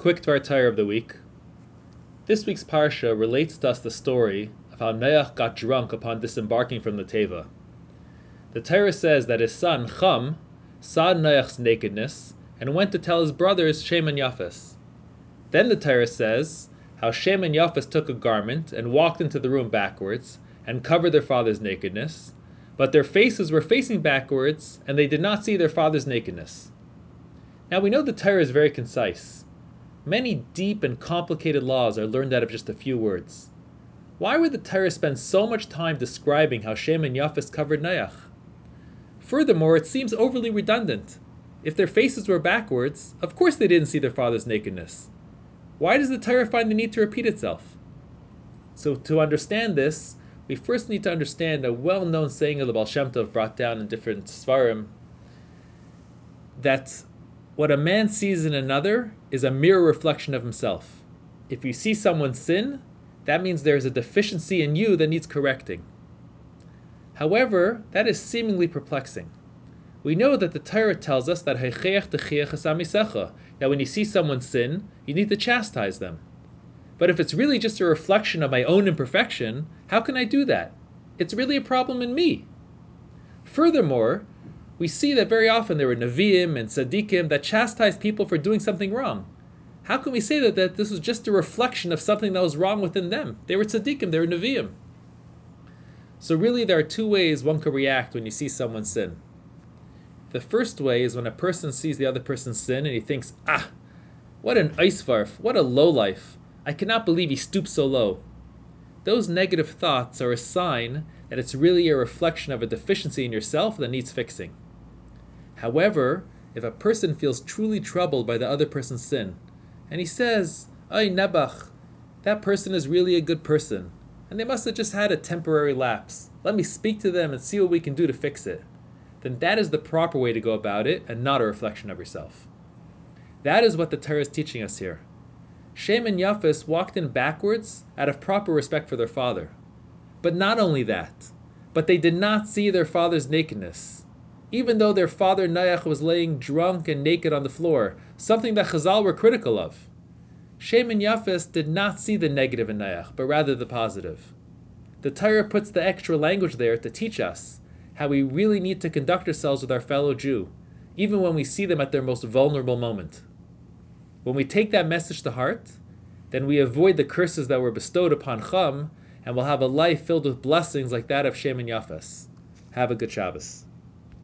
Quick Dvar Torah of the week. This week's parsha relates to us the story of how Noach got drunk upon disembarking from the Teva. The Torah says that his son Chum saw Noach's nakedness and went to tell his brothers Shem and Yafes. Then the Torah says how Shem and Yafes took a garment and walked into the room backwards and covered their father's nakedness, but their faces were facing backwards and they did not see their father's nakedness. Now we know the Torah is very concise. Many deep and complicated laws are learned out of just a few words. Why would the Torah spend so much time describing how Shem and Yafes covered Noach? Furthermore, it seems overly redundant. If their faces were backwards, of course they didn't see their father's nakedness. Why does the Torah find the need to repeat itself? So, to understand this, we first need to understand a well-known saying of the Baal Shem Tov brought down in different seforim that what a man sees in another is a mirror reflection of himself. If you see someone sin, that means there is a deficiency in you that needs correcting. However, that is seemingly perplexing. We know that the Torah tells us that that when you see someone sin, you need to chastise them. But if it's really just a reflection of my own imperfection, how can I do that? It's really a problem in me. Furthermore, we see that very often there were Nevi'im and Tzaddikim that chastised people for doing something wrong. How can we say that, that this was just a reflection of something that was wrong within them? They were Tzaddikim, they were Nevi'im. So really there are two ways one could react when you see someone sin. The first way is when a person sees the other person sin and he thinks, ah, what an oisvorf, what a low life. I cannot believe he stooped so low. Those negative thoughts are a sign that it's really a reflection of a deficiency in yourself that needs fixing. However, if a person feels truly troubled by the other person's sin, and he says, Ay Nebach, that person is really a good person, and they must have just had a temporary lapse. Let me speak to them and see what we can do to fix it. Then that is the proper way to go about it and not a reflection of yourself. That is what the Torah is teaching us here. Shem and Yafes walked in backwards out of proper respect for their father. But not only that, but they did not see their father's nakedness even though their father Noach was laying drunk and naked on the floor, something that Chazal were critical of. Shem and Yafes did not see the negative in Noach, but rather the positive. The Torah puts the extra language there to teach us how we really need to conduct ourselves with our fellow Jew, even when we see them at their most vulnerable moment. When we take that message to heart, then we avoid the curses that were bestowed upon Chum, and will have a life filled with blessings like that of Shem and Yafes. Have a good Shabbos.